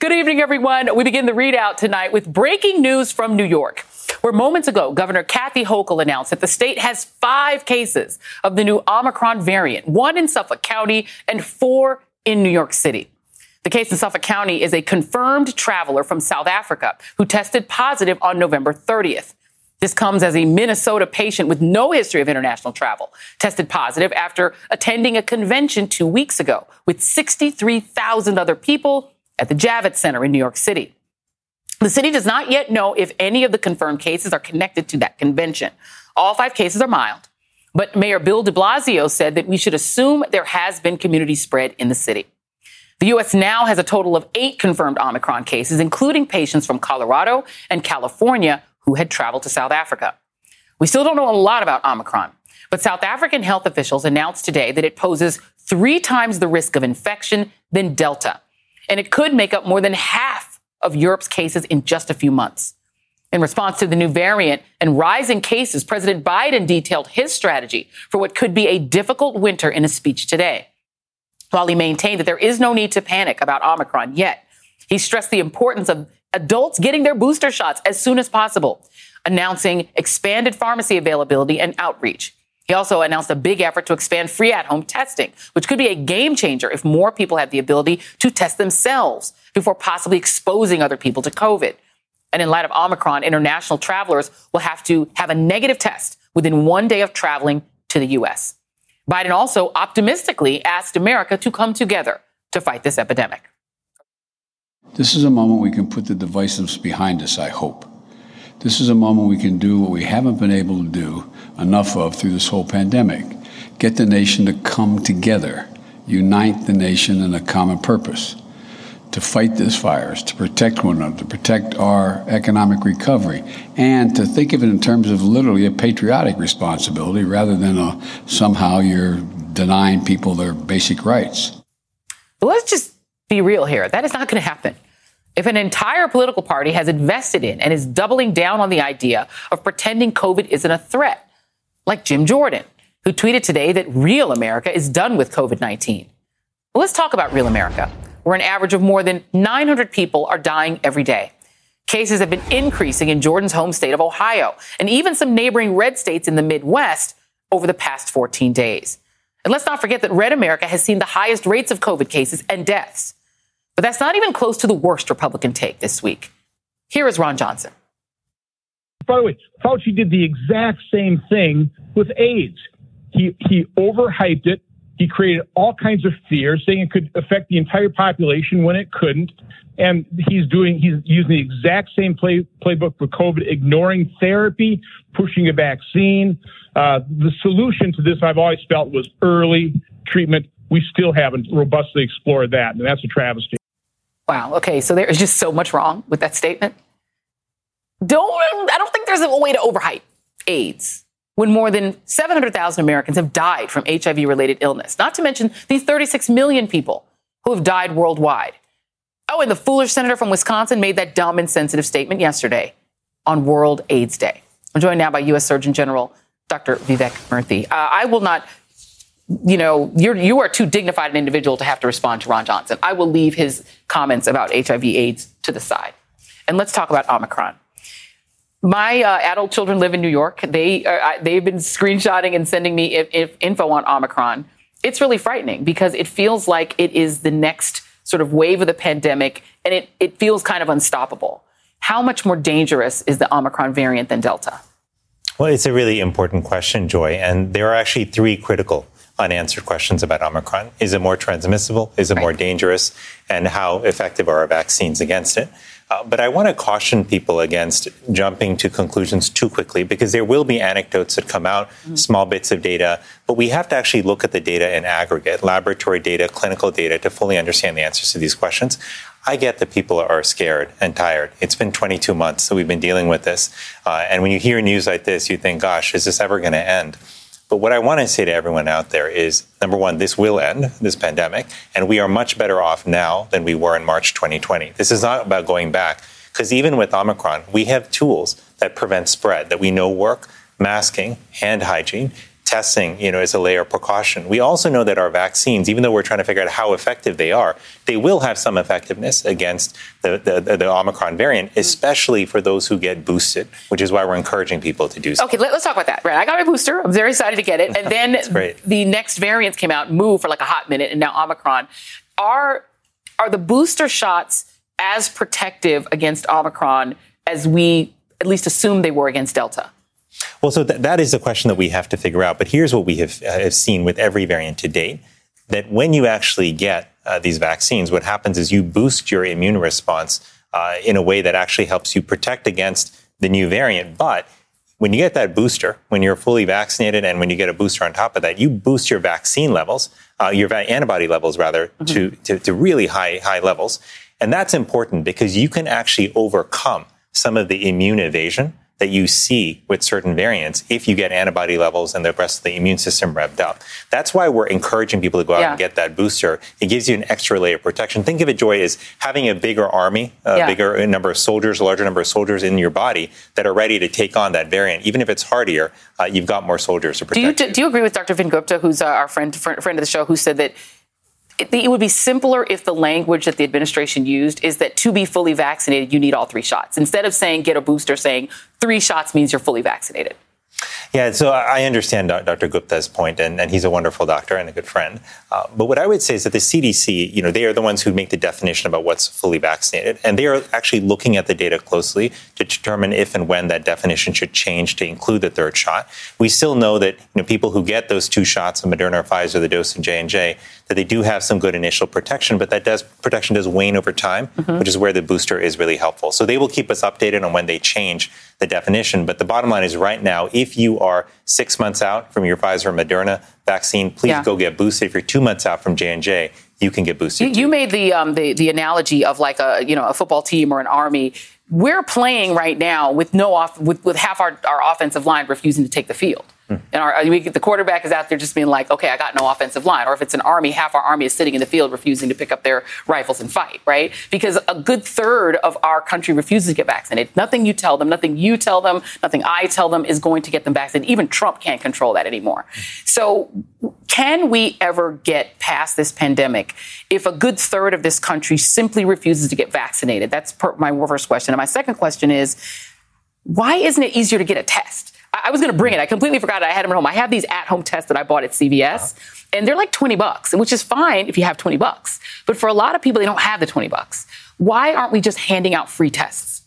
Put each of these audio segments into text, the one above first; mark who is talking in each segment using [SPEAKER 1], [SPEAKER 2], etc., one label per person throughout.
[SPEAKER 1] Good evening, everyone. We begin the ReidOut tonight with breaking news from New York, where moments ago, Governor Kathy Hochul announced that the state has five cases of the new Omicron variant, one in Suffolk County and four in New York City. The case in Suffolk County is a confirmed traveler from South Africa who tested positive on November 30th. This comes as a Minnesota patient with no history of international travel tested positive after attending a convention two weeks ago with 63,000 other people at the Javits Center in New York City. The city does not yet know if any of the confirmed cases are connected to that convention. All five cases are mild, but Mayor Bill de Blasio said that we should assume there has been community spread in the city. The U.S. now has a total of eight confirmed Omicron cases, including patients from Colorado and California who had traveled to South Africa. We still don't know a lot about Omicron, but South African health officials announced today that it poses three times the risk of infection than Delta and it could make up more than half of Europe's cases in just a few months. In response to the new variant and rising cases, President Biden detailed his strategy for what could be a difficult winter in a speech today. While he maintained that there is no need to panic about Omicron yet, he stressed the importance of adults getting their booster shots as soon as possible, announcing expanded pharmacy availability and outreach. He also announced a big effort to expand free at home testing, which could be a game changer if more people have the ability to test themselves before possibly exposing other people to COVID. And in light of Omicron, international travelers will have to have a negative test within one day of traveling to the U.S. Biden also optimistically asked America to come together to fight this epidemic.
[SPEAKER 2] This is a moment we can put the divisiveness behind us, I hope. This is a moment we can do what we haven't been able to do enough of through this whole pandemic get the nation to come together, unite the nation in a common purpose to fight this virus, to protect one another, to protect our economic recovery, and to think of it in terms of literally a patriotic responsibility rather than a, somehow you're denying people their basic rights.
[SPEAKER 1] let's just be real here. That is not going to happen. If an entire political party has invested in and is doubling down on the idea of pretending COVID isn't a threat, like Jim Jordan, who tweeted today that real America is done with COVID 19. Well, let's talk about real America, where an average of more than 900 people are dying every day. Cases have been increasing in Jordan's home state of Ohio and even some neighboring red states in the Midwest over the past 14 days. And let's not forget that red America has seen the highest rates of COVID cases and deaths. But that's not even close to the worst Republican take this week. Here is Ron Johnson.
[SPEAKER 3] By the way, Fauci did the exact same thing with AIDS. He he overhyped it. He created all kinds of fear, saying it could affect the entire population when it couldn't. And he's doing he's using the exact same play, playbook for COVID, ignoring therapy, pushing a vaccine. Uh, the solution to this, I've always felt, was early treatment. We still haven't robustly explored that, and that's a travesty.
[SPEAKER 1] Wow. Okay. So there is just so much wrong with that statement. Don't, I don't think there's a way to overhype AIDS when more than 700,000 Americans have died from HIV related illness, not to mention the 36 million people who have died worldwide. Oh, and the foolish senator from Wisconsin made that dumb, and insensitive statement yesterday on World AIDS Day. I'm joined now by U.S. Surgeon General Dr. Vivek Murthy. Uh, I will not you know, you're, you are too dignified an individual to have to respond to Ron Johnson. I will leave his comments about HIV AIDS to the side. And let's talk about Omicron. My uh, adult children live in New York. They, uh, they've been screenshotting and sending me if, if info on Omicron. It's really frightening because it feels like it is the next sort of wave of the pandemic and it, it feels kind of unstoppable. How much more dangerous is the Omicron variant than Delta?
[SPEAKER 4] Well, it's a really important question, Joy. And there are actually three critical unanswered questions about Omicron. Is it more transmissible? Is it right. more dangerous? And how effective are our vaccines against it? Uh, but I want to caution people against jumping to conclusions too quickly because there will be anecdotes that come out, mm-hmm. small bits of data, but we have to actually look at the data in aggregate, laboratory data, clinical data, to fully understand the answers to these questions. I get that people are scared and tired. It's been 22 months that we've been dealing with this. Uh, and when you hear news like this, you think, gosh, is this ever going to end? But what I want to say to everyone out there is number one, this will end, this pandemic, and we are much better off now than we were in March 2020. This is not about going back, because even with Omicron, we have tools that prevent spread that we know work masking, hand hygiene, testing, you know, as a layer of precaution. We also know that our vaccines, even though we're trying to figure out how effective they are, they will have some effectiveness against the, the, the Omicron variant, mm-hmm. especially for those who get boosted, which is why we're encouraging people to do so.
[SPEAKER 1] Okay, let, us talk about that. Right, I got my booster. I'm very excited to get it. And then the next variants came out, moved for like a hot minute, and now Omicron. Are are the booster shots as protective against Omicron as we at least assumed they were against Delta?
[SPEAKER 4] Well, so th- that is the question that we have to figure out. But here's what we have, uh, have seen with every variant to date that when you actually get uh, these vaccines, what happens is you boost your immune response uh, in a way that actually helps you protect against the new variant. But when you get that booster, when you're fully vaccinated, and when you get a booster on top of that, you boost your vaccine levels, uh, your antibody levels rather, mm-hmm. to, to, to really high high levels, and that's important because you can actually overcome some of the immune evasion that you see with certain variants if you get antibody levels and the rest of the immune system revved up. That's why we're encouraging people to go out yeah. and get that booster. It gives you an extra layer of protection. Think of it, Joy, as having a bigger army, a yeah. bigger number of soldiers, a larger number of soldiers in your body that are ready to take on that variant. Even if it's hardier, uh, you've got more soldiers to protect
[SPEAKER 1] do you. you. Do you agree with Dr. Vin Gupta, who's uh, our friend, friend of the show, who said that it would be simpler if the language that the administration used is that to be fully vaccinated, you need all three shots. Instead of saying get a booster, saying three shots means you're fully vaccinated.
[SPEAKER 4] Yeah, so I understand Dr. Gupta's point, and, and he's a wonderful doctor and a good friend. Uh, but what I would say is that the CDC, you know, they are the ones who make the definition about what's fully vaccinated, and they are actually looking at the data closely to determine if and when that definition should change to include the third shot. We still know that you know people who get those two shots of Moderna or Pfizer, the dose of J and J, that they do have some good initial protection, but that does protection does wane over time, mm-hmm. which is where the booster is really helpful. So they will keep us updated on when they change the definition. But the bottom line is right now, if you are six months out from your Pfizer or Moderna vaccine, please yeah. go get boosted. If you're two months out from J and J, you can get boosted.
[SPEAKER 1] You, you made the, um, the the analogy of like a you know a football team or an army. We're playing right now with no off with, with half our, our offensive line refusing to take the field. And our, the quarterback is out there just being like, okay, I got no offensive line. Or if it's an army, half our army is sitting in the field refusing to pick up their rifles and fight, right? Because a good third of our country refuses to get vaccinated. Nothing you tell them, nothing you tell them, nothing I tell them is going to get them vaccinated. Even Trump can't control that anymore. So can we ever get past this pandemic if a good third of this country simply refuses to get vaccinated? That's my first question. And my second question is, why isn't it easier to get a test? I was going to bring it. I completely forgot I had them at home. I have these at-home tests that I bought at CVS, uh-huh. and they're like 20 bucks, which is fine if you have 20 bucks. But for a lot of people, they don't have the 20 bucks. Why aren't we just handing out free tests?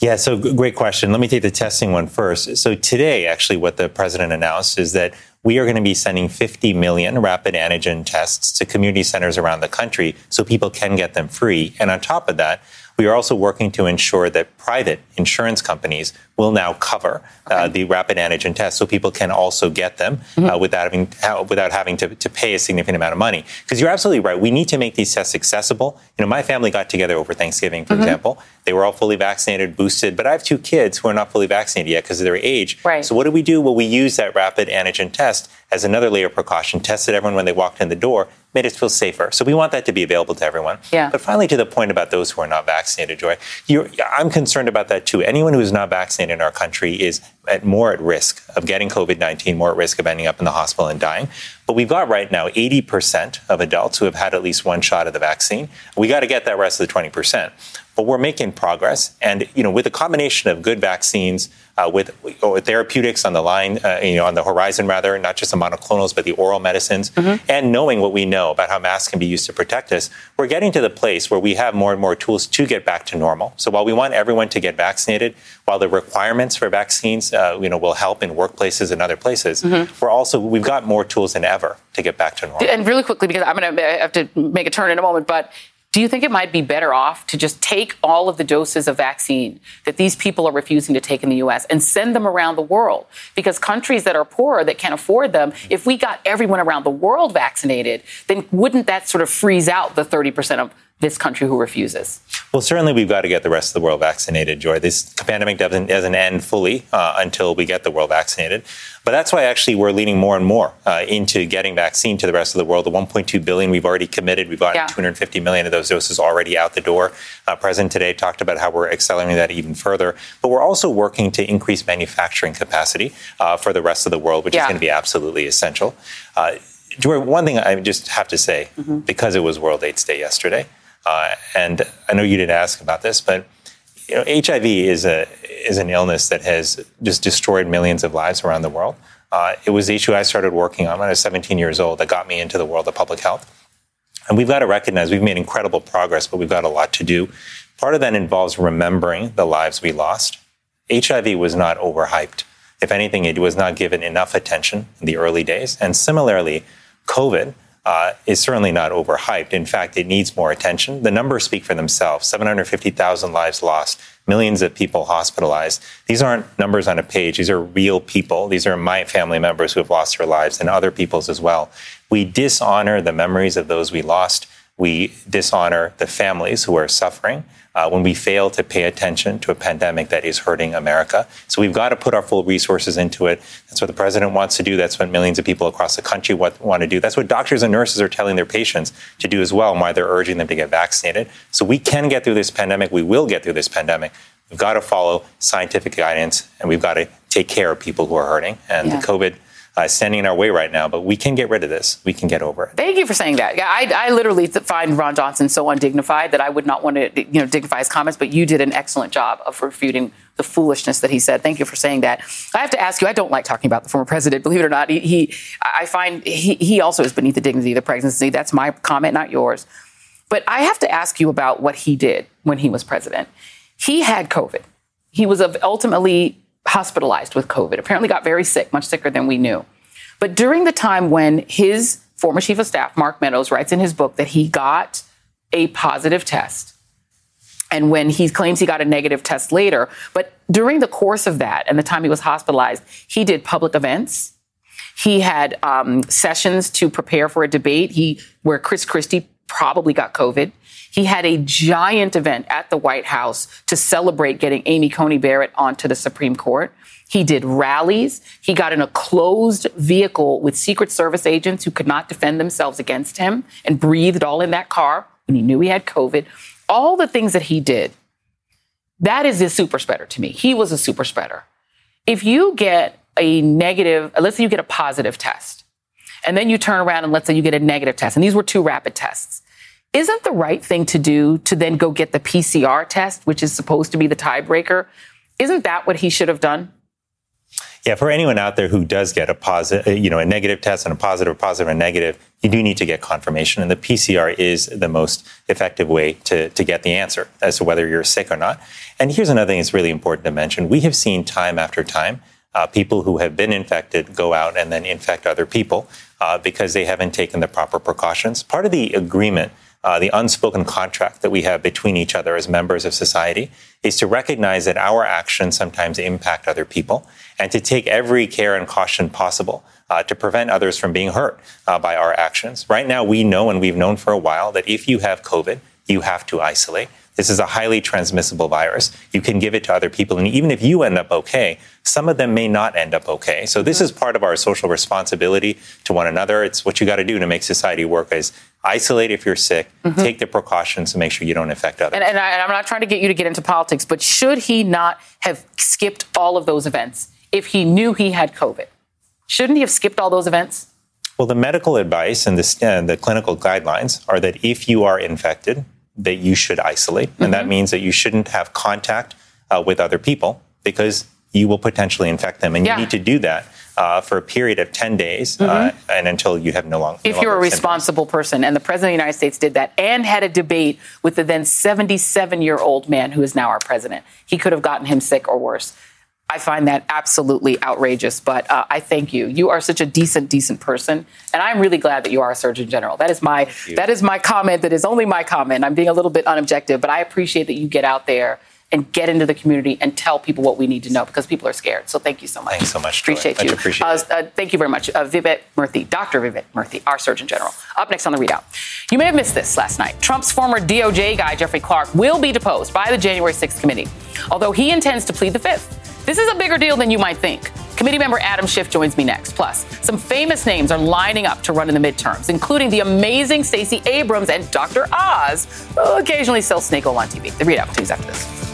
[SPEAKER 4] Yeah, so great question. Let me take the testing one first. So today, actually, what the president announced is that we are going to be sending 50 million rapid antigen tests to community centers around the country so people can get them free. And on top of that, we are also working to ensure that private insurance companies will now cover uh, the rapid antigen test so people can also get them uh, mm-hmm. uh, without having, uh, without having to, to pay a significant amount of money. Because you're absolutely right. We need to make these tests accessible. You know, my family got together over Thanksgiving, for mm-hmm. example. They were all fully vaccinated, boosted, but I have two kids who are not fully vaccinated yet because of their age.
[SPEAKER 1] Right.
[SPEAKER 4] So what do we do? Well, we use that rapid antigen test as another layer of precaution, tested everyone when they walked in the door, made us feel safer. So we want that to be available to everyone.
[SPEAKER 1] Yeah.
[SPEAKER 4] But finally, to the point about those who are not vaccinated, Joy, I'm concerned about that too. Anyone who is not vaccinated in our country is at more at risk of getting COVID 19, more at risk of ending up in the hospital and dying. But we've got right now 80% of adults who have had at least one shot of the vaccine. We got to get that rest of the 20% but we're making progress. And you know, with a combination of good vaccines, uh, with, with, therapeutics on the line, uh, you know, on the horizon rather, not just the monoclonals, but the oral medicines, mm-hmm. and knowing what we know about how masks can be used to protect us, we're getting to the place where we have more and more tools to get back to normal. So while we want everyone to get vaccinated, while the requirements for vaccines, uh, you know, will help in workplaces and other places, mm-hmm. we're also we've got more tools than ever to get back to normal.
[SPEAKER 1] And really quickly, because I'm going to have to make a turn in a moment, but do you think it might be better off to just take all of the doses of vaccine that these people are refusing to take in the U.S. and send them around the world? Because countries that are poorer that can't afford them, if we got everyone around the world vaccinated, then wouldn't that sort of freeze out the 30% of this country who refuses?
[SPEAKER 4] Well, certainly we've got to get the rest of the world vaccinated, Joy. This pandemic doesn't, doesn't end fully uh, until we get the world vaccinated. But that's why actually we're leaning more and more uh, into getting vaccine to the rest of the world. The 1.2 billion we've already committed. We've gotten yeah. 250 million of those doses already out the door. Uh, President today talked about how we're accelerating that even further. But we're also working to increase manufacturing capacity uh, for the rest of the world, which yeah. is going to be absolutely essential. Uh, Joy, one thing I just have to say, mm-hmm. because it was World AIDS Day yesterday, uh, and I know you didn't ask about this, but you know, HIV is a is an illness that has just destroyed millions of lives around the world. Uh, it was the issue I started working on when I was 17 years old that got me into the world of public health. And we've got to recognize we've made incredible progress, but we've got a lot to do. Part of that involves remembering the lives we lost. HIV was not overhyped. If anything, it was not given enough attention in the early days. And similarly, COVID uh, is certainly not overhyped. In fact, it needs more attention. The numbers speak for themselves 750,000 lives lost, millions of people hospitalized. These aren't numbers on a page. These are real people. These are my family members who have lost their lives and other people's as well. We dishonor the memories of those we lost. We dishonor the families who are suffering uh, when we fail to pay attention to a pandemic that is hurting America. So we've got to put our full resources into it. That's what the president wants to do. That's what millions of people across the country want, want to do. That's what doctors and nurses are telling their patients to do as well, and why they're urging them to get vaccinated. So we can get through this pandemic. We will get through this pandemic. We've got to follow scientific guidance, and we've got to take care of people who are hurting. And yeah. the COVID uh, standing in our way right now, but we can get rid of this. We can get over it.
[SPEAKER 1] Thank you for saying that. I, I literally find Ron Johnson so undignified that I would not want to, you know, dignify his comments. But you did an excellent job of refuting the foolishness that he said. Thank you for saying that. I have to ask you. I don't like talking about the former president. Believe it or not, he, he I find he, he also is beneath the dignity of the presidency. That's my comment, not yours. But I have to ask you about what he did when he was president. He had COVID. He was ultimately hospitalized with COVID, apparently got very sick, much sicker than we knew. But during the time when his former chief of staff, Mark Meadows, writes in his book that he got a positive test, and when he claims he got a negative test later, but during the course of that and the time he was hospitalized, he did public events. He had um, sessions to prepare for a debate. He where Chris Christie probably got COVID. He had a giant event at the White House to celebrate getting Amy Coney Barrett onto the Supreme Court. He did rallies. He got in a closed vehicle with Secret Service agents who could not defend themselves against him and breathed all in that car when he knew he had COVID. All the things that he did, that is a super spreader to me. He was a super spreader. If you get a negative, let's say you get a positive test, and then you turn around and let's say you get a negative test, and these were two rapid tests isn't the right thing to do to then go get the PCR test, which is supposed to be the tiebreaker? Isn't that what he should have done?
[SPEAKER 4] Yeah, for anyone out there who does get a positive, you know, a negative test and a positive, positive, and negative, you do need to get confirmation. And the PCR is the most effective way to, to get the answer as to whether you're sick or not. And here's another thing that's really important to mention. We have seen time after time uh, people who have been infected go out and then infect other people uh, because they haven't taken the proper precautions. Part of the agreement uh, the unspoken contract that we have between each other as members of society is to recognize that our actions sometimes impact other people and to take every care and caution possible uh, to prevent others from being hurt uh, by our actions. Right now, we know and we've known for a while that if you have COVID, you have to isolate. This is a highly transmissible virus. You can give it to other people. And even if you end up okay, some of them may not end up okay. So this is part of our social responsibility to one another. It's what you got to do to make society work is isolate if you're sick, mm-hmm. take the precautions to make sure you don't infect others.
[SPEAKER 1] And, and, I, am not trying to get you to get into politics, but should he not have skipped all of those events if he knew he had COVID? Shouldn't he have skipped all those events?
[SPEAKER 4] Well, the medical advice and the, uh, the clinical guidelines are that if you are infected, that you should isolate. Mm-hmm. And that mm-hmm. means that you shouldn't have contact uh, with other people because you will potentially infect them. And yeah. you need to do that uh, for a period of 10 days uh, mm-hmm. uh, and until you have no, long,
[SPEAKER 1] no
[SPEAKER 4] if
[SPEAKER 1] you're a responsible person. And the President of the United States did that and had a debate with the then 77 year old man who is now our president. He could have gotten him sick or worse. I find that absolutely outrageous, but uh, I thank you. You are such a decent, decent person, and I'm really glad that you are a Surgeon General. That is my that is my comment. That is only my comment. I'm being a little bit unobjective, but I appreciate that you get out there and get into the community and tell people what we need to know because people are scared. So thank you so much.
[SPEAKER 4] Thanks so much.
[SPEAKER 1] Appreciate
[SPEAKER 4] Joy.
[SPEAKER 1] you.
[SPEAKER 4] Much appreciate
[SPEAKER 1] uh, uh, thank you very much, uh, Vivek Murthy, Dr. Vivek Murthy, our Surgeon General. Up next on the ReidOut, You may have missed this last night. Trump's former DOJ guy, Jeffrey Clark, will be deposed by the January 6th committee, although he intends to plead the fifth. This is a bigger deal than you might think. Committee member Adam Schiff joins me next. Plus, some famous names are lining up to run in the midterms, including the amazing Stacey Abrams and Dr. Oz, who occasionally sells snake oil on TV. The ReidOut, continues after this.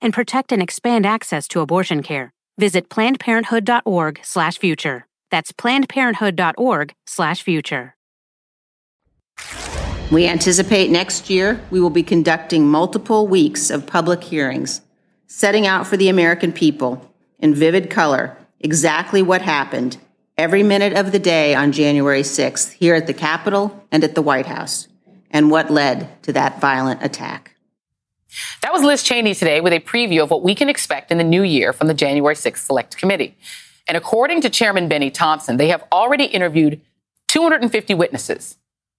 [SPEAKER 5] and protect and expand access to abortion care. Visit plannedparenthood.org/future. That's plannedparenthood.org/future.
[SPEAKER 6] We anticipate next year we will be conducting multiple weeks of public hearings, setting out for the American people in vivid color exactly what happened every minute of the day on January 6th here at the Capitol and at the White House, and what led to that violent attack.
[SPEAKER 1] That was Liz Cheney today with a preview of what we can expect in the new year from the January 6th Select Committee. And according to Chairman Bennie Thompson, they have already interviewed 250 witnesses.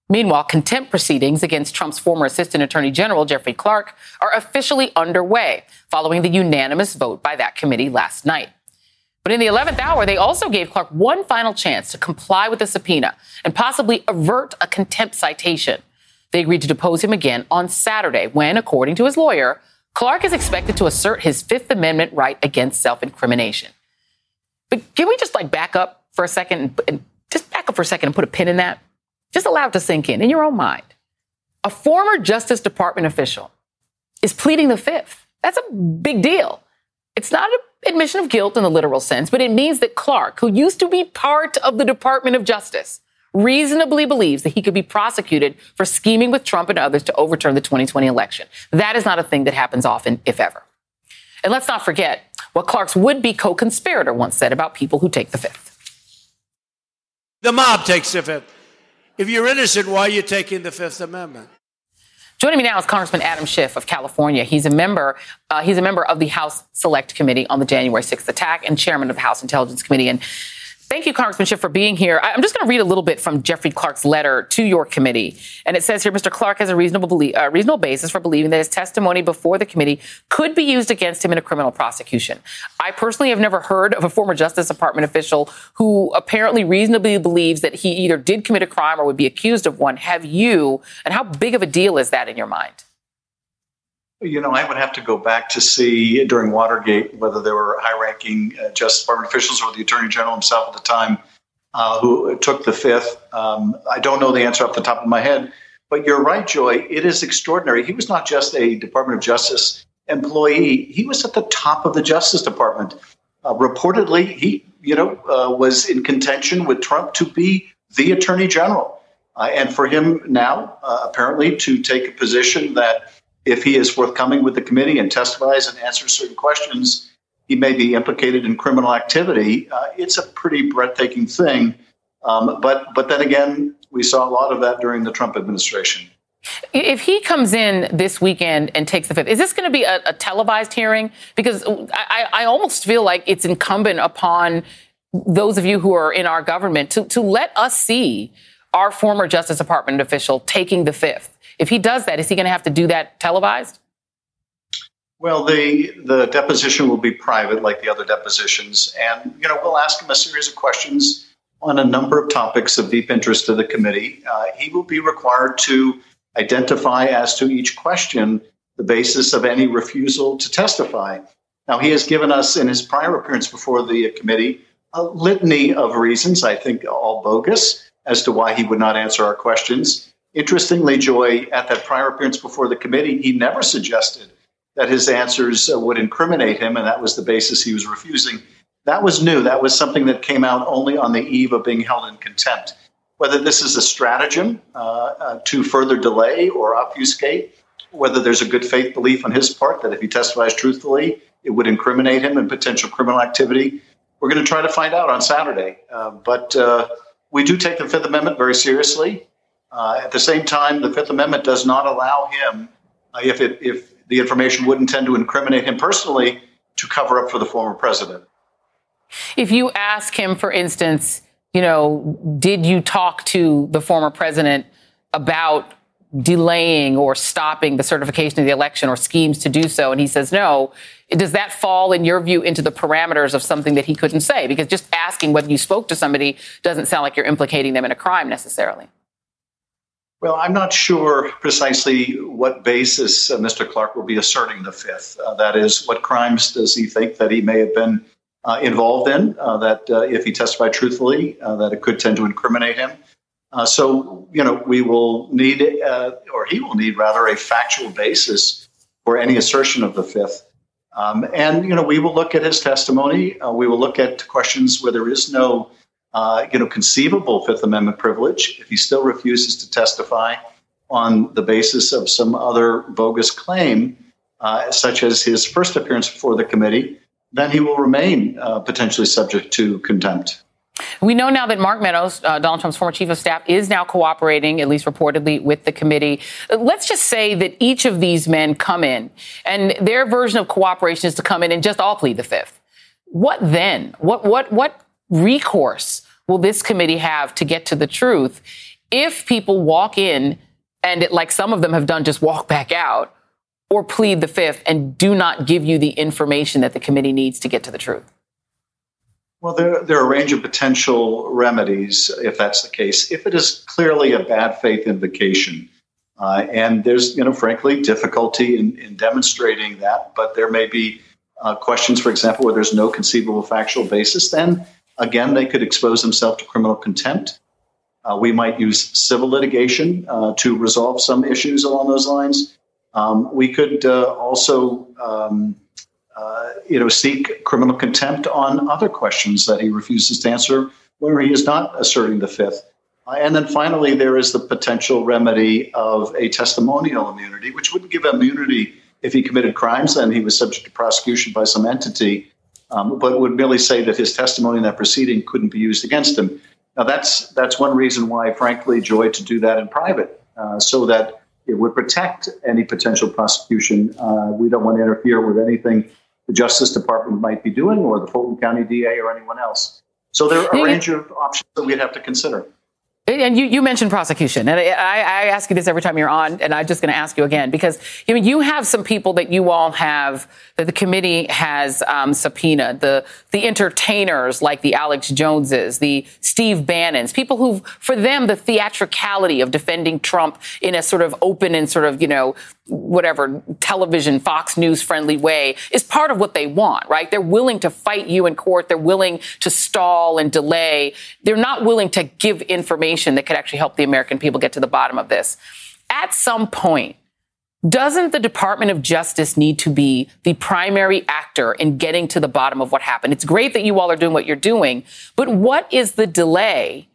[SPEAKER 1] Meanwhile, contempt proceedings against Trump's former Assistant Attorney General, Jeffrey Clark, are officially underway following the unanimous vote by that committee last night. But in the 11th hour, they also gave Clark one final chance to comply with the subpoena and possibly avert a contempt citation. They agreed to depose him again on Saturday when, according to his lawyer, Clark is expected to assert his Fifth Amendment right against self incrimination. But can we just like back up for a second and just back up for a second and put a pin in that? Just allow it to sink in in your own mind. A former Justice Department official is pleading the fifth. That's a big deal. It's not an admission of guilt in the literal sense, but it means that Clark, who used to be part of the Department of Justice, reasonably believes that he could be prosecuted for scheming with Trump and others to overturn the 2020 election. That is not a thing that happens often, if ever. And let's not forget what Clark's would be co conspirator once said about people who take the fifth.
[SPEAKER 7] The mob takes the fifth. If you're innocent, why are you taking the Fifth Amendment?
[SPEAKER 1] Joining me now is Congressman Adam Schiff of California. He's a member. Uh, he's a member of the House Select Committee on the January 6th attack and chairman of the House Intelligence Committee. And Thank you, Congressman Schiff, for being here. I'm just going to read a little bit from Jeffrey Clark's letter to your committee. And it says here, Mr. Clark has a reasonable, belie- uh, reasonable basis for believing that his testimony before the committee could be used against him in a criminal prosecution. I personally have never heard of a former Justice Department official who apparently reasonably believes that he either did commit a crime or would be accused of one. Have you? And how big of a deal is that in your mind?
[SPEAKER 8] You know, I would have to go back to see during Watergate whether there were high ranking uh, Justice Department officials or the Attorney General himself at the time uh, who took the fifth. Um, I don't know the answer off the top of my head, but you're right, Joy. It is extraordinary. He was not just a Department of Justice employee, he was at the top of the Justice Department. Uh, reportedly, he, you know, uh, was in contention with Trump to be the Attorney General. Uh, and for him now, uh, apparently, to take a position that if he is forthcoming with the committee and testifies and answers certain questions, he may be implicated in criminal activity. Uh, it's a pretty breathtaking thing. Um, but but then again, we saw a lot of that during the Trump administration.
[SPEAKER 1] If he comes in this weekend and takes the fifth, is this going to be a, a televised hearing? Because I, I, almost feel like it's incumbent upon those of you who are in our government to, to let us see our former Justice Department official taking the fifth. If he does that, is he going to have to do that televised?
[SPEAKER 8] Well, the the deposition will be private, like the other depositions, and you know we'll ask him a series of questions on a number of topics of deep interest to the committee. Uh, he will be required to identify as to each question the basis of any refusal to testify. Now, he has given us in his prior appearance before the committee a litany of reasons, I think all bogus, as to why he would not answer our questions. Interestingly, Joy, at that prior appearance before the committee, he never suggested that his answers uh, would incriminate him, and that was the basis he was refusing. That was new. That was something that came out only on the eve of being held in contempt. Whether this is a stratagem uh, uh, to further delay or obfuscate, whether there's a good faith belief on his part that if he testifies truthfully, it would incriminate him in potential criminal activity, we're going to try to find out on Saturday. Uh, but uh, we do take the Fifth Amendment very seriously. Uh, at the same time, the Fifth Amendment does not allow him, if, it, if the information would intend to incriminate him personally, to cover up for the former president.
[SPEAKER 1] If you ask him, for instance, you know, did you talk to the former president about delaying or stopping the certification of the election or schemes to do so, and he says no, does that fall, in your view, into the parameters of something that he couldn't say? Because just asking whether you spoke to somebody doesn't sound like you're implicating them in a crime necessarily.
[SPEAKER 8] Well, I'm not sure precisely what basis uh, Mr. Clark will be asserting the fifth. Uh, that is, what crimes does he think that he may have been uh, involved in? Uh, that uh, if he testified truthfully, uh, that it could tend to incriminate him. so, you know, we will need, or he will need rather, a factual basis for any assertion of the fifth. Um, and you know, we will look at his testimony. We will look at questions where there is no, uh, you know, conceivable Fifth Amendment privilege. If he still refuses to testify on the basis of some other bogus claim, uh, such as his first appearance before the committee, then he will remain uh, potentially subject to contempt.
[SPEAKER 1] We know now that Mark Meadows, uh, Donald Trump's former chief of staff, is now cooperating, at least reportedly, with the committee. Let's just say that each of these men come in, and their version of cooperation is to come in and just all plead the fifth. What then? What what what recourse will this committee have to get to the truth if people walk in and, it, like some of them have done, just walk back out? Or plead the fifth and do not give you the information that the committee needs to get to the truth?
[SPEAKER 8] Well, there, there are a range of potential remedies if that's the case. If it is clearly a bad faith invocation, uh, and there's, you know, frankly, difficulty in, in demonstrating that, but there may be uh, questions, for example, where there's no conceivable factual basis, then again, they could expose themselves to criminal contempt. Uh, we might use civil litigation uh, to resolve some issues along those lines. Um, we could uh, also um, uh, you know, seek criminal contempt on other questions that he refuses to answer where he is not asserting the fifth. Uh, and then finally, there is the potential remedy of a testimonial immunity, which wouldn't give immunity if he committed crimes and he was subject to prosecution by some entity, um, but would merely say that his testimony in that proceeding couldn't be used against him. Now, that's that's one reason why, frankly, Joy to do that in private, uh, so that it would protect any potential prosecution. Uh, we don't want to interfere with anything the Justice Department might be doing, or the Fulton County DA, or anyone else. So there are a range of options that we'd have to consider.
[SPEAKER 1] And you, you mentioned prosecution, and I, I, ask you this every time you're on, and I'm just going to ask you again because you know, you have some people that you all have that the committee has um, subpoenaed the the entertainers like the Alex Joneses, the Steve Bannons, people who, for them, the theatricality of defending Trump in a sort of open and sort of you know whatever television, Fox News friendly way is part of what they want, right? They're willing to fight you in court. They're willing to stall and delay. They're not willing to give information that could actually help the American people get to the bottom of this. At some point, doesn't the Department of Justice need to be the primary actor in getting to the bottom of what happened? It's great that you all are doing what you're doing, but what is the delay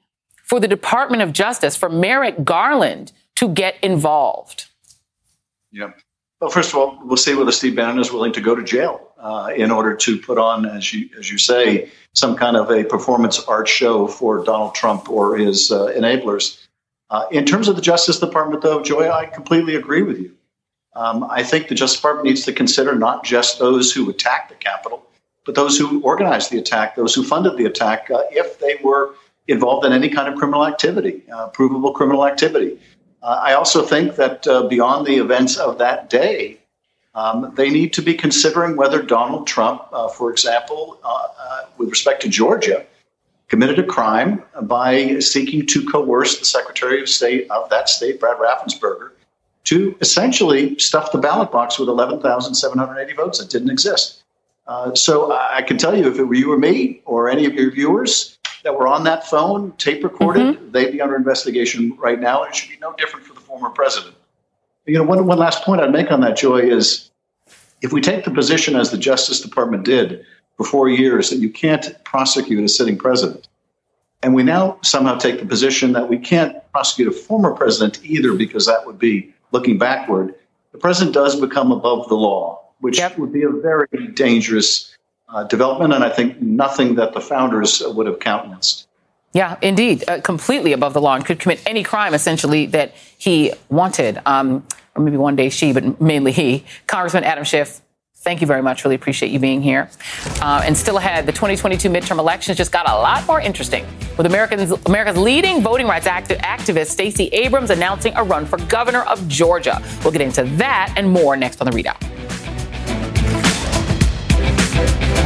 [SPEAKER 1] for the Department of Justice, for Merrick Garland to get involved?
[SPEAKER 8] Yeah. Well, first of all, we'll see whether Steve Bannon is willing to go to jail uh, in order to put on, as you as you say, some kind of a performance art show for Donald Trump or his uh, enablers. Uh, in terms of the Justice Department, though, Joy, I completely agree with you. Um, I think the Justice Department needs to consider not just those who attacked the Capitol, but those who organized the attack, those who funded the attack, uh, if they were involved in any kind of criminal activity, uh, provable criminal activity. Uh, I also think that uh, beyond the events of that day, um, they need to be considering whether Donald Trump, uh, for example, uh, uh, with respect to Georgia, committed a crime by seeking to coerce the Secretary of State of that state, Brad Raffensperger, to essentially stuff the ballot box with 11,780 votes that didn't exist. Uh, so I can tell you, if it were you or me or any of your viewers that were on that phone, tape recorded, mm-hmm. they'd be under investigation right now, and it should be no different for the former president. You know, one, one last point I'd make on that, Joy, is if we take the position as the Justice Department did for four years that you can't prosecute a sitting president, and we now somehow take the position that we can't prosecute a former president either because that would be looking backward, the president does become above the law which yep. would be a very dangerous uh, development, and I think nothing that the founders would have countenanced.
[SPEAKER 1] Yeah, indeed, uh, completely above the law and could commit any crime essentially that he wanted, um, or maybe one day she, but mainly he. Congressman Adam Schiff, Thank you very much. Really appreciate you being here. Uh, and still ahead, the 2022 midterm elections just got a lot more interesting with Americans, America's leading voting rights activist Stacey Abrams announcing a run for governor of Georgia. We'll get into that and more next on the ReidOut.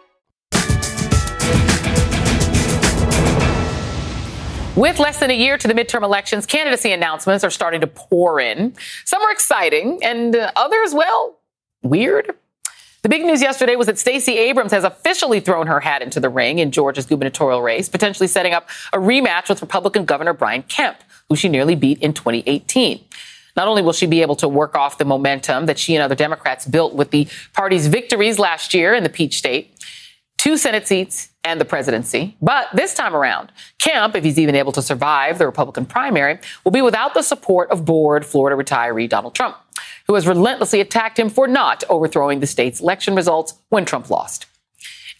[SPEAKER 1] With less than a year to the midterm elections, candidacy announcements are starting to pour in. Some are exciting, and uh, others, well, weird. The big news yesterday was that Stacey Abrams has officially thrown her hat into the ring in Georgia's gubernatorial race, potentially setting up a rematch with Republican Governor Brian Kemp, who she nearly beat in 2018. Not only will she be able to work off the momentum that she and other Democrats built with the party's victories last year in the Peach State, two Senate seats, and the presidency. But this time around, Kemp, if he's even able to survive the Republican primary, will be without the support of bored Florida retiree Donald Trump, who has relentlessly attacked him for not overthrowing the state's election results when Trump lost.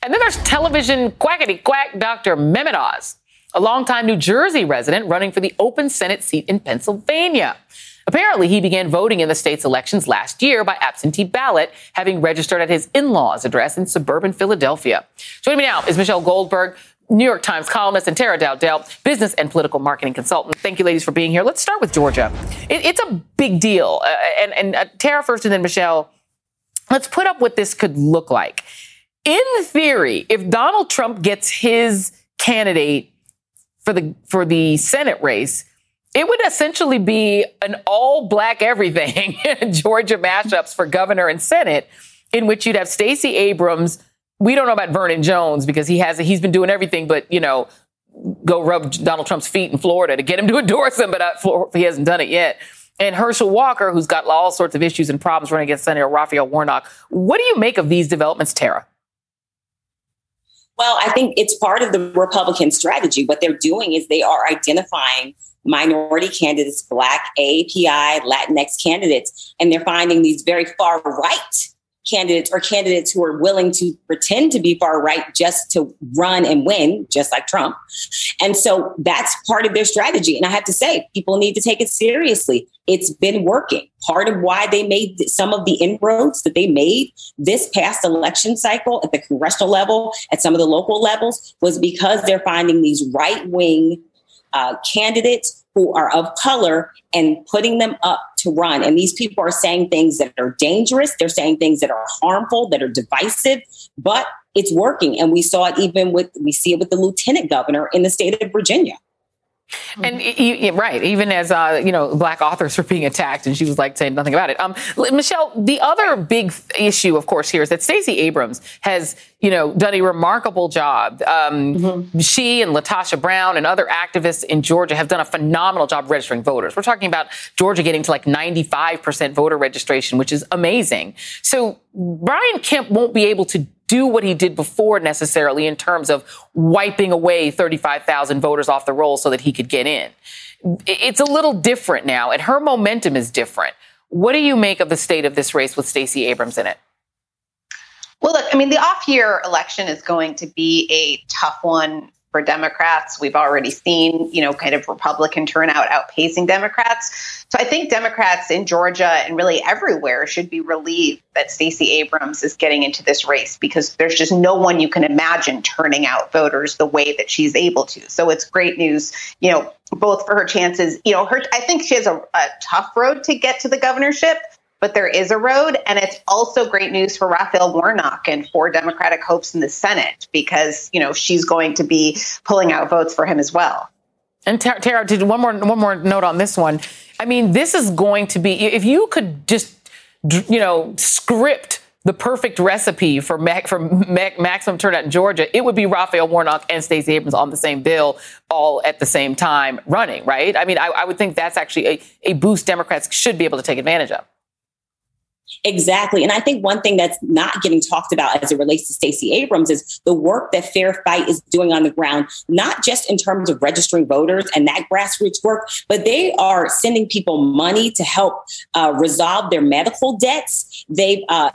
[SPEAKER 1] And then there's television quackity quack Dr. Mehmet Oz, a longtime New Jersey resident running for the open Senate seat in Pennsylvania. Apparently, he began voting in the state's elections last year by absentee ballot, having registered at his in-laws' address in suburban Philadelphia. Joining me now is Michelle Goldberg, New York Times columnist, and Tara Dowdell, business and political marketing consultant. Thank you, ladies, for being here. Let's start with Georgia. It, it's a big deal. Uh, and, and uh, Tara first, and then Michelle. Let's put up what this could look like. In theory, if Donald Trump gets his candidate for the for the Senate race, it would essentially be an all black everything Georgia mashups for governor and Senate, in which you'd have Stacey Abrams. We don't know about Vernon Jones because he has he's been doing everything but you know go rub Donald Trump's feet in Florida to get him to endorse him, but uh, he hasn't done it yet. And Herschel Walker, who's got all sorts of issues and problems running against Senator Raphael Warnock. What do you make of these developments, Tara?
[SPEAKER 9] Well, I think it's part of the Republican strategy. What they're doing is they are identifying minority candidates, Black, API, Latinx candidates, and they're finding these very far right candidates or candidates who are willing to pretend to be far right just to run and win, just like Trump. And so that's part of their strategy. And I have to say, people need to take it seriously. It's been working. Part of why they made some of the inroads that they made this past election cycle at the congressional level, at some of the local levels, was because they're finding these right wing uh, candidates who are of color and putting them up to run. And these people are saying things that are dangerous. They're saying things that are harmful, that are divisive, but it's working. And we saw it even with, we see it with the lieutenant governor in the state of Virginia.
[SPEAKER 1] And mm-hmm. right, even as uh, you know, black authors were being attacked, and she was like saying nothing about it. Um, Michelle, the other big issue, of course, here is that Stacey Abrams has you know done a remarkable job. Um, mm-hmm. She and LaTosha Brown and other activists in Georgia have done a phenomenal job registering voters. We're talking about Georgia getting to like 95 percent voter registration, which is amazing. So Brian Kemp won't be able to do what he did before necessarily in terms of wiping away 35,000 voters off the roll so that he could get in. It's a little different now, and her momentum is different. What do you make of the state of this race with Stacey Abrams in it?
[SPEAKER 10] Well, look, I mean, the off year election is going to be a tough one for Democrats. We've already seen, you know, kind of Republican turnout outpacing Democrats. So I think Democrats in Georgia and really everywhere should be relieved that Stacey Abrams is getting into this race because there's just no one you can imagine turning out voters the way that she's able to. So it's great news, you know, both for her chances, you know, her I think she has a, a tough road to get to the governorship but there is a road. And it's also great news for Raphael Warnock and for Democratic hopes in the Senate because, you know, she's going to be pulling out votes for him as well.
[SPEAKER 1] And Tara, did one more one more note on this one. I mean, this is going to be if you could just you know script the perfect recipe for mac, for mac, maximum turnout in Georgia, it would be Raphael Warnock and Stacey Abrams on the same bill, all at the same time running. Right? I mean, I, I would think that's actually a, a boost Democrats should be able to take advantage of.
[SPEAKER 9] Exactly. And I think one thing that's not getting talked about as it relates to Stacey Abrams is the work that Fair Fight is doing on the ground, not just in terms of registering voters and that grassroots work, but they are sending people money to help uh, resolve their medical debts. They've uh,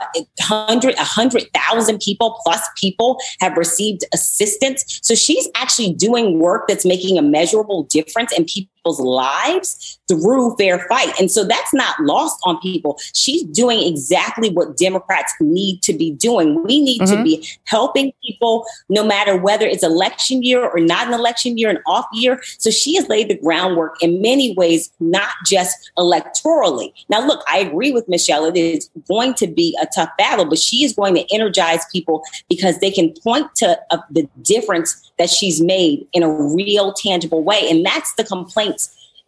[SPEAKER 9] 100, 100,000 people plus people have received assistance. So she's actually doing work that's making a measurable difference in people people's lives through fair fight. And so that's not lost on people. She's doing exactly what Democrats need to be doing. We need mm-hmm. to be helping people no matter whether it's election year or not an election year, an off year. So she has laid the groundwork in many ways, not just electorally. Now, look, I agree with Michelle. It is going to be a tough battle, but she is going to energize people because they can point to uh, the difference that she's made in a real, tangible way. And that's the complaint.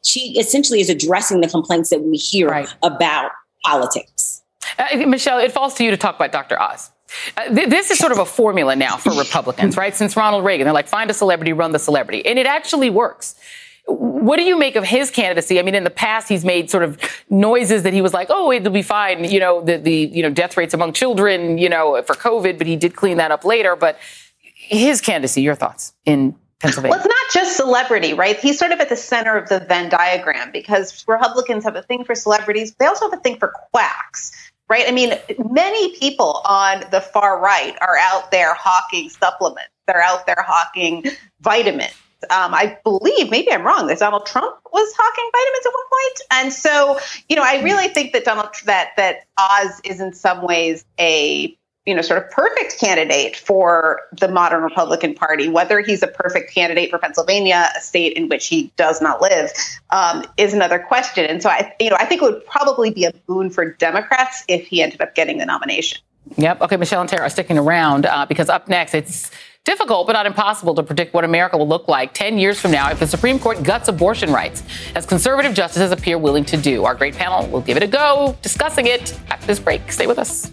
[SPEAKER 9] She essentially is addressing the complaints that we hear right. about politics.
[SPEAKER 1] Uh, Michelle, it falls to you to talk about Dr. Oz. Uh, th- this is sort of a formula now for Republicans, right? Since Ronald Reagan, they're like, find a celebrity, run the celebrity. And it actually works. What do you make of his candidacy? I mean, in the past, he's made sort of noises that he was like, "Oh, it'll be fine," you know, the the you know death rates among children, you know, for COVID, but he did clean that up later. But his candidacy, your thoughts in Pennsylvania?
[SPEAKER 10] Well, it's not just celebrity, right? He's sort of at the center of the Venn diagram because Republicans have a thing for celebrities. They also have a thing for quacks, right? I mean, many people on the far right are out there hawking supplements. They're out there hawking vitamins. Um, I believe, maybe I'm wrong, that Donald Trump was hawking vitamins at one point. And so, you know, I really think that Donald that that Oz is in some ways a you know, sort of perfect candidate for the modern Republican Party. Whether he's a perfect candidate for Pennsylvania, a state in which he does not live, um, is another question. And so, I, you know, I think it would probably be a boon for Democrats if he ended up getting the nomination.
[SPEAKER 1] Yep. Okay, Michelle and Tara are sticking around uh, because up next, it's difficult but not impossible to predict what America will look like 10 years from now if the Supreme Court guts abortion rights, as conservative justices appear willing to do. Our great panel will give it a go, discussing it after this break. Stay with us.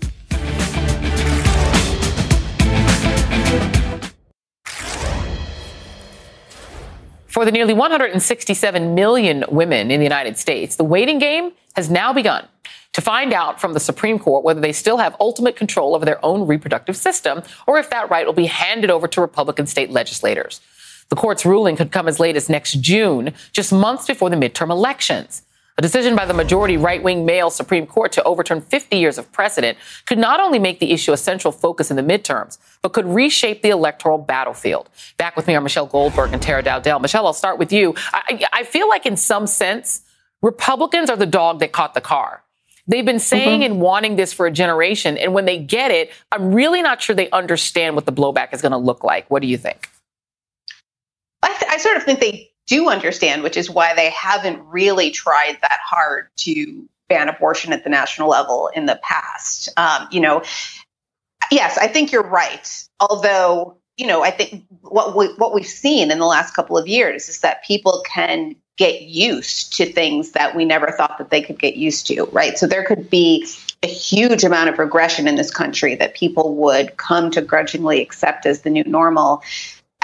[SPEAKER 1] For the nearly 167 million women in the United States, the waiting game has now begun to find out from the Supreme Court whether they still have ultimate control over their own reproductive system or if that right will be handed over to Republican state legislators. The court's ruling could come as late as next June, just months before the midterm elections. A decision by the majority right wing male Supreme Court to overturn 50 years of precedent could not only make the issue a central focus in the midterms, but could reshape the electoral battlefield. Back with me are Michelle Goldberg and Tara Dowdell. Michelle, I'll start with you. I, I feel like, in some sense, Republicans are the dog that caught the car. They've been saying mm-hmm. and wanting this for a generation. And when they get it, I'm really not sure they understand what the blowback is going to look like. What do you think?
[SPEAKER 10] I, th- I sort of think they do understand, which is why they haven't really tried that hard to ban abortion at the national level in the past. Um, you know, yes, I think you're right. Although you know, I think what we, what we've seen in the last couple of years is that people can get used to things that we never thought that they could get used to, right? So there could be a huge amount of regression in this country that people would come to grudgingly accept as the new normal.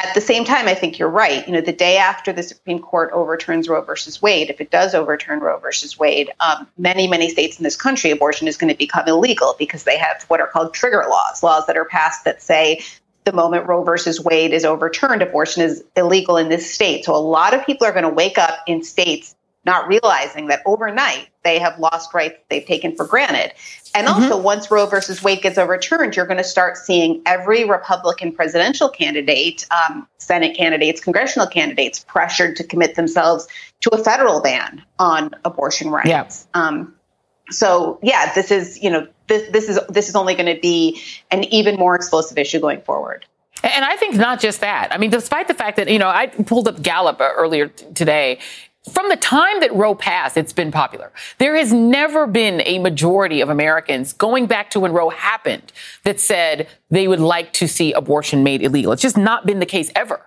[SPEAKER 10] At the same time, I think you're right. You know, the day after the Supreme Court overturns Roe versus Wade, if it does overturn Roe versus Wade, um, many, many states in this country, abortion is going to become illegal because they have what are called trigger laws, laws that are passed that say the moment Roe versus Wade is overturned, abortion is illegal in this state. So a lot of people are going to wake up in states not realizing that overnight they have lost rights they've taken for granted. And mm-hmm. also, once Roe versus Wade gets overturned, you're going to start seeing every Republican presidential candidate, um, Senate candidates, congressional candidates pressured to commit themselves to a federal ban on abortion rights. Yeah. Um, so, yeah, this is you know this this is this is only going to be an even more explosive issue going forward.
[SPEAKER 1] And I think not just that. I mean, despite the fact that, you know, I pulled up Gallup earlier today. From the time that Roe passed, it's been popular. There has never been a majority of Americans going back to when Roe happened that said they would like to see abortion made illegal. It's just not been the case ever.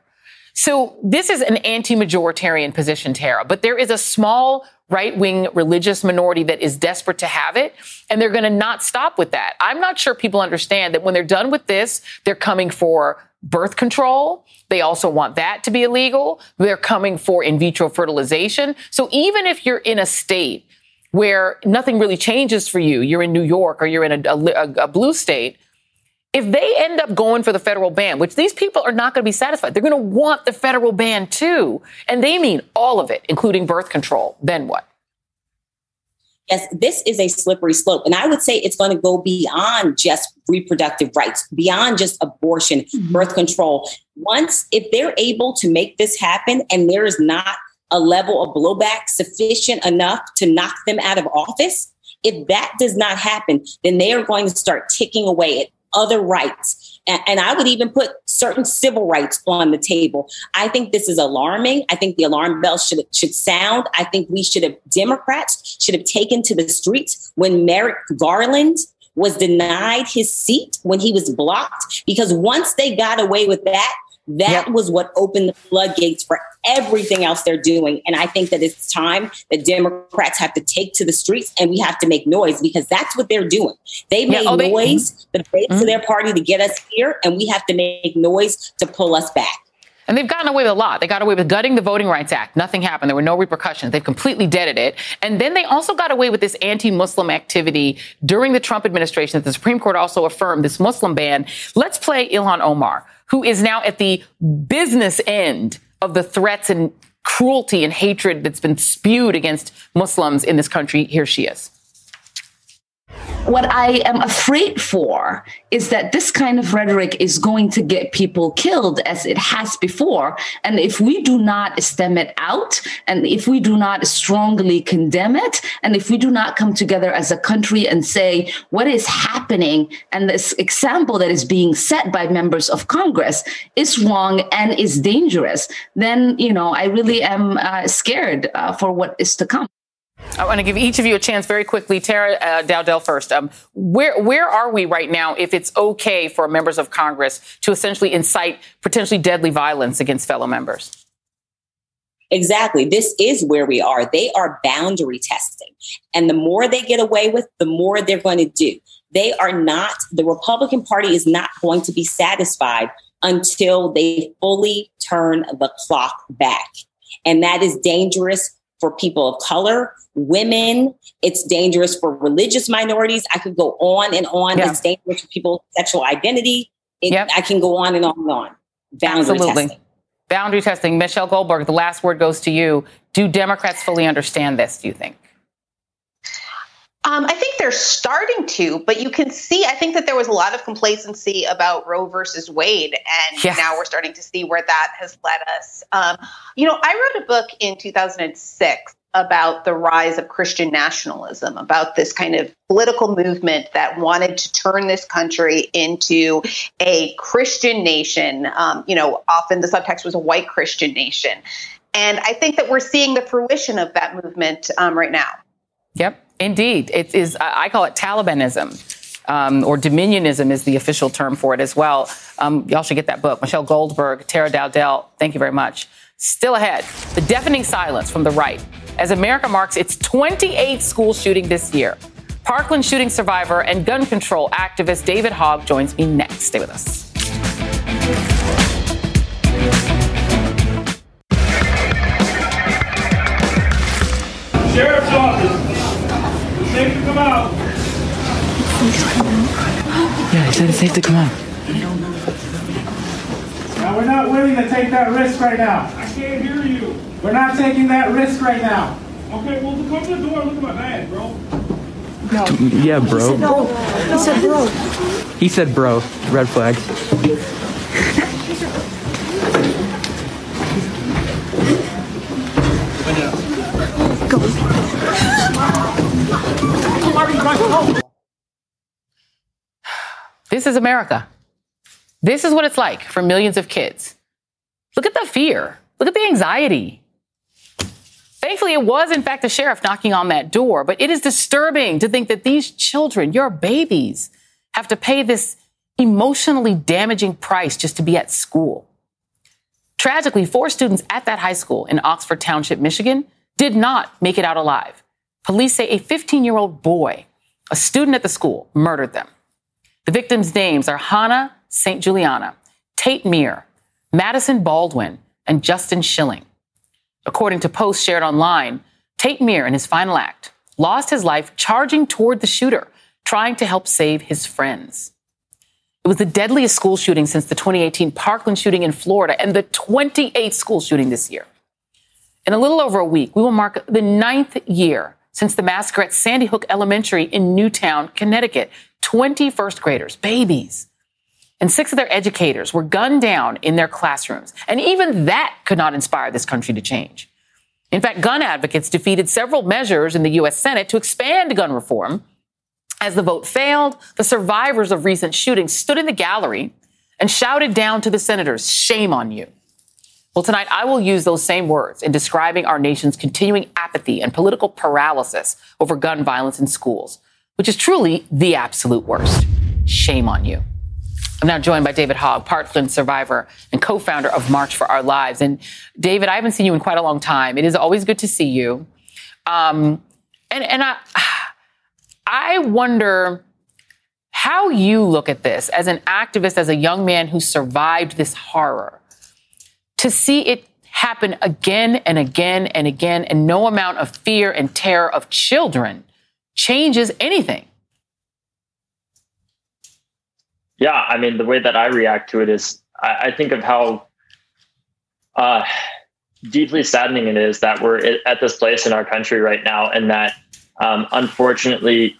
[SPEAKER 1] So this is an anti-majoritarian position, Tara, but there is a small right wing religious minority that is desperate to have it. And they're going to not stop with that. I'm not sure people understand that when they're done with this, they're coming for birth control. They also want that to be illegal. They're coming for in vitro fertilization. So even if you're in a state where nothing really changes for you, you're in New York or you're in a, a, a blue state, if they end up going for the federal ban, which these people are not going to be satisfied, they're going to want the federal ban too. And they mean all of it, including birth control. Then what?
[SPEAKER 9] Yes, this is a slippery slope. And I would say it's going to go beyond just reproductive rights, beyond just abortion, mm-hmm. birth control. Once, if they're able to make this happen and there is not a level of blowback sufficient enough to knock them out of office, if that does not happen, then they are going to start ticking away at other rights. And, and, I would even put certain civil rights on the table. I think this is alarming. I think the alarm bell should should sound. I think we should have Democrats should have taken to the streets when Merrick Garland was denied his seat when he was blocked because once they got away with that that yep. was what opened the floodgates for everything else they're doing. And I think that it's time that Democrats have to take to the streets and we have to make noise because that's what they're doing. They made yeah, oh, noise, they, the base mm-hmm. of their party to get us here, and we have to make noise to pull us back.
[SPEAKER 1] And they've gotten away with a lot. They got away with gutting the Voting Rights Act. Nothing happened. There were no repercussions. They've completely deaded it. And then they also got away with this anti-Muslim activity during the Trump administration that the Supreme Court also affirmed this Muslim ban. Let's play Ilhan Omar who is now at the business end of the threats and cruelty and hatred that's been spewed against Muslims in this country. Here she is.
[SPEAKER 11] What I am afraid for is that this kind of rhetoric is going to get people killed as it has before. And if we do not stem it out, and if we do not strongly condemn it, and if we do not come together as a country and say what is happening, and this example that is being set by members of Congress is wrong and is dangerous, then, you know, I really am uh, scared uh, for what is to come.
[SPEAKER 1] I want to give each of you a chance very quickly. Tara uh, Dowdell first. Um, where where are we right now? If it's okay for members of Congress to essentially incite potentially deadly violence against fellow members?
[SPEAKER 9] Exactly. This is where we are. They are boundary testing, and the more they get away with, the more they're going to do. They are not. The Republican Party is not going to be satisfied until they fully turn the clock back, and that is dangerous for people of color, women. It's dangerous for religious minorities. I could go on and on. Yeah. It's dangerous for people's sexual identity. It, yep. I can go on and on and on. Boundary Absolutely. testing.
[SPEAKER 1] Boundary testing. Michelle Goldberg, the last word goes to you. Do Democrats fully understand this, do you think?
[SPEAKER 10] Um, I think they're starting to, but you can see, I think that there was a lot of complacency about Roe versus Wade, and now we're starting to see where that has led us. Um, you know, I wrote a book in 2006 about the rise of Christian nationalism, about this kind of political movement that wanted to turn this country into a Christian nation. Um, you know, often the subtext was a white Christian nation. And I think that we're seeing the fruition of that movement um, right now.
[SPEAKER 1] Yep. Indeed, it is. I call it Talibanism. Um, or dominionism is the official term for it as well. Um, y'all should get that book. Michelle Goldberg, Tara Dowdell, thank you very much. Still ahead, the deafening silence from the right as America marks its 28th school shooting this year. Parkland shooting survivor and gun control activist David Hogg joins me next. Stay with us.
[SPEAKER 12] Sheriff's office. It's safe to come out.
[SPEAKER 13] Yeah, he said it's safe to come out.
[SPEAKER 12] Now, we're not willing to take that risk right now. I can't hear you. We're not taking that risk right now. Okay, well, come to the door and look at my bag, bro.
[SPEAKER 13] No. Yeah, bro.
[SPEAKER 12] He said bro.
[SPEAKER 13] He said bro. Red flag.
[SPEAKER 1] This is America. This is what it's like for millions of kids. Look at the fear. Look at the anxiety. Thankfully, it was, in fact, the sheriff knocking on that door, but it is disturbing to think that these children, your babies, have to pay this emotionally damaging price just to be at school. Tragically, four students at that high school in Oxford Township, Michigan, did not make it out alive. Police say a 15 year old boy, a student at the school, murdered them. The victims' names are Hannah St. Juliana, Tate Myre, Madison Baldwin, and Justin Schilling. According to posts shared online, Tate Myre, in his final act, lost his life charging toward the shooter, trying to help save his friends. It was the deadliest school shooting since the 2018 Parkland shooting in Florida and the 28th school shooting this year. In a little over a week, we will mark the ninth year since the massacre at Sandy Hook Elementary in Newtown, Connecticut. 20 first graders, babies, and six of their educators were gunned down in their classrooms. And even that could not inspire this country to change. In fact, gun advocates defeated several measures in the U.S. Senate to expand gun reform. As the vote failed, the survivors of recent shootings stood in the gallery and shouted down to the senators, shame on you. Well, tonight I will use those same words in describing our nation's continuing apathy and political paralysis over gun violence in schools which is truly the absolute worst. Shame on you. I'm now joined by David Hogg, Parkland survivor and co-founder of March for Our Lives. And David, I haven't seen you in quite a long time. It is always good to see you. Um, and and I, I wonder how you look at this as an activist, as a young man who survived this horror, to see it happen again and again and again, and no amount of fear and terror of children changes anything.
[SPEAKER 14] Yeah, I mean, the way that I react to it is I, I think of how uh, deeply saddening it is that we're at this place in our country right now, and that um, unfortunately,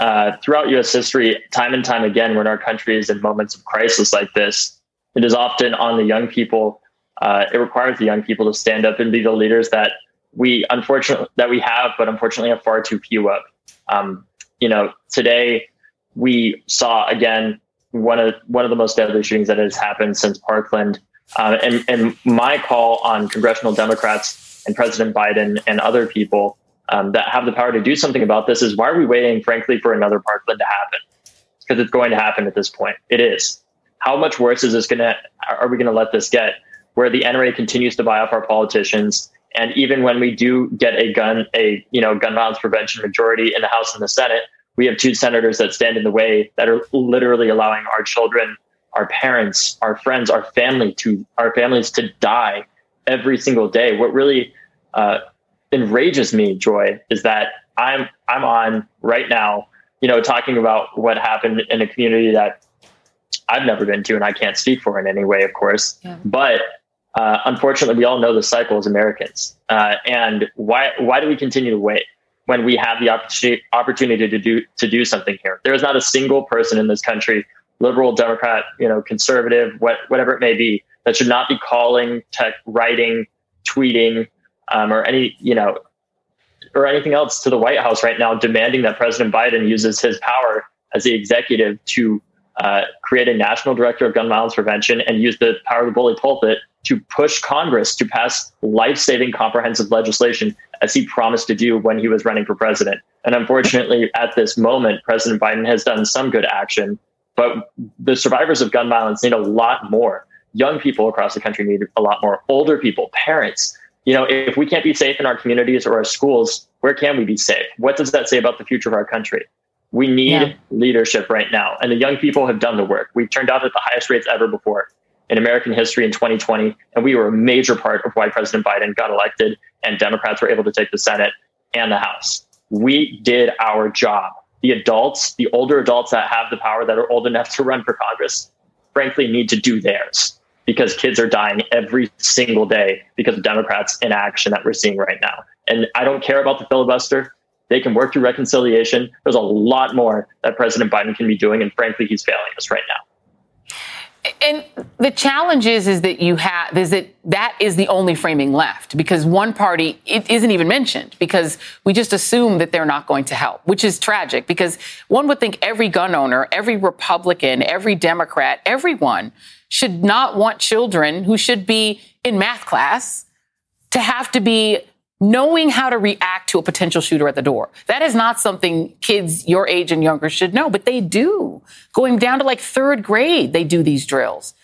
[SPEAKER 14] uh, throughout U.S. history, time and time again, when our country is in moments of crisis like this, it is often on the young people. Uh, it requires the young people to stand up and be the leaders that we unfortunately that we have, but unfortunately have far too few of. Um, you know, today we saw again one of one of the most deadly shootings that has happened since Parkland. Uh, and, and my call on congressional Democrats and President Biden and other people um, that have the power to do something about this is why are we waiting, frankly, for another Parkland to happen? Because it's going to happen at this point. It is. How much worse is this going to? Are we going to let this get? Where the NRA continues to buy off our politicians, and even when we do get a gun, a you know gun violence prevention majority in the House and the Senate, we have two senators that stand in the way that are literally allowing our children, our parents, our friends, our family to our families to die every single day. What really uh, enrages me, Joy, is that I'm I'm on right now, you know, talking about what happened in a community that I've never been to and I can't speak for in any way, of course. Yeah. But uh, unfortunately, we all know the cycle as Americans. Uh, and why why do we continue to wait when we have the opportunity opportunity to do to do something here? There is not a single person in this country, liberal, Democrat, you know, conservative, what, whatever it may be, that should not be calling, tech, writing, tweeting, um, or any you know, or anything else to the White House right now, demanding that President Biden uses his power as the executive to uh, create a national director of gun violence prevention and use the power of the bully pulpit to push Congress to pass life saving comprehensive legislation as he promised to do when he was running for president. And unfortunately, at this moment, President Biden has done some good action, but the survivors of gun violence need a lot more. Young people across the country need a lot more. Older people, parents. You know, if we can't be safe in our communities or our schools, where can we be safe? What does that say about the future of our country? We need yeah. leadership right now. And the young people have done the work. We've turned out at the highest rates ever before in American history in 2020. And we were a major part of why President Biden got elected and Democrats were able to take the Senate and the House we did our job. The adults, the older adults that have the power that are old enough to run for Congress, frankly, need to do theirs because kids are dying every single day because of Democrats' inaction that we're seeing right now. And I don't care about the filibuster. They can work through reconciliation. There's a lot more that President Biden can be doing. And frankly, he's failing us right now.
[SPEAKER 1] And the challenge is, is that you have, is that that is the only framing left because one party, it isn't even mentioned because we just assume that they're not going to help, which is tragic because one would think every gun owner, every Republican, every Democrat, everyone should not want children who should be in math class to have to be knowing how to react to a potential shooter at the door. That is not something kids your age and younger should know, but they do. Going down to like third grade, they do these drills.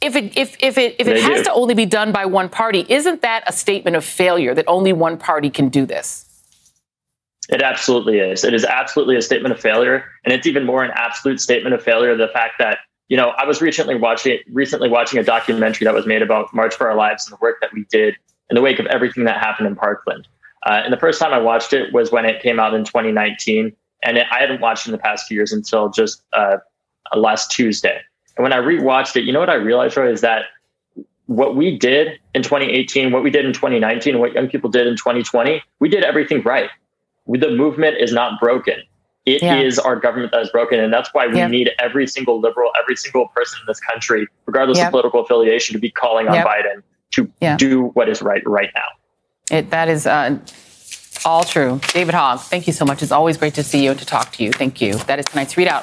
[SPEAKER 1] If it if if it if it has do. to only be done by one party, isn't that a statement of failure that only one party can do this?
[SPEAKER 14] It absolutely is. It is absolutely a statement of failure, and it's even more an absolute statement of failure. The fact that you know, I was recently watching recently watching a documentary that was made about March for Our Lives and the work that we did in the wake of everything that happened in Parkland. Uh, and the first time I watched it was when it came out in 2019, and it, I hadn't watched it in the past few years until just uh, last Tuesday. And when I rewatched it, you know what I realized, Joy, is that what we did in 2018, what we did in 2019, what young people did in 2020, we did everything right. The movement is not broken. It yeah. is our government that is broken. And that's why we yep. need every single liberal, every single person in this country, regardless yep. of political affiliation, to be calling on. Biden to yeah. do what is right right now.
[SPEAKER 1] It, that is uh, all true. David Hogg, thank you so much. It's always great to see you and to talk to you. Thank you. That is tonight's ReidOut.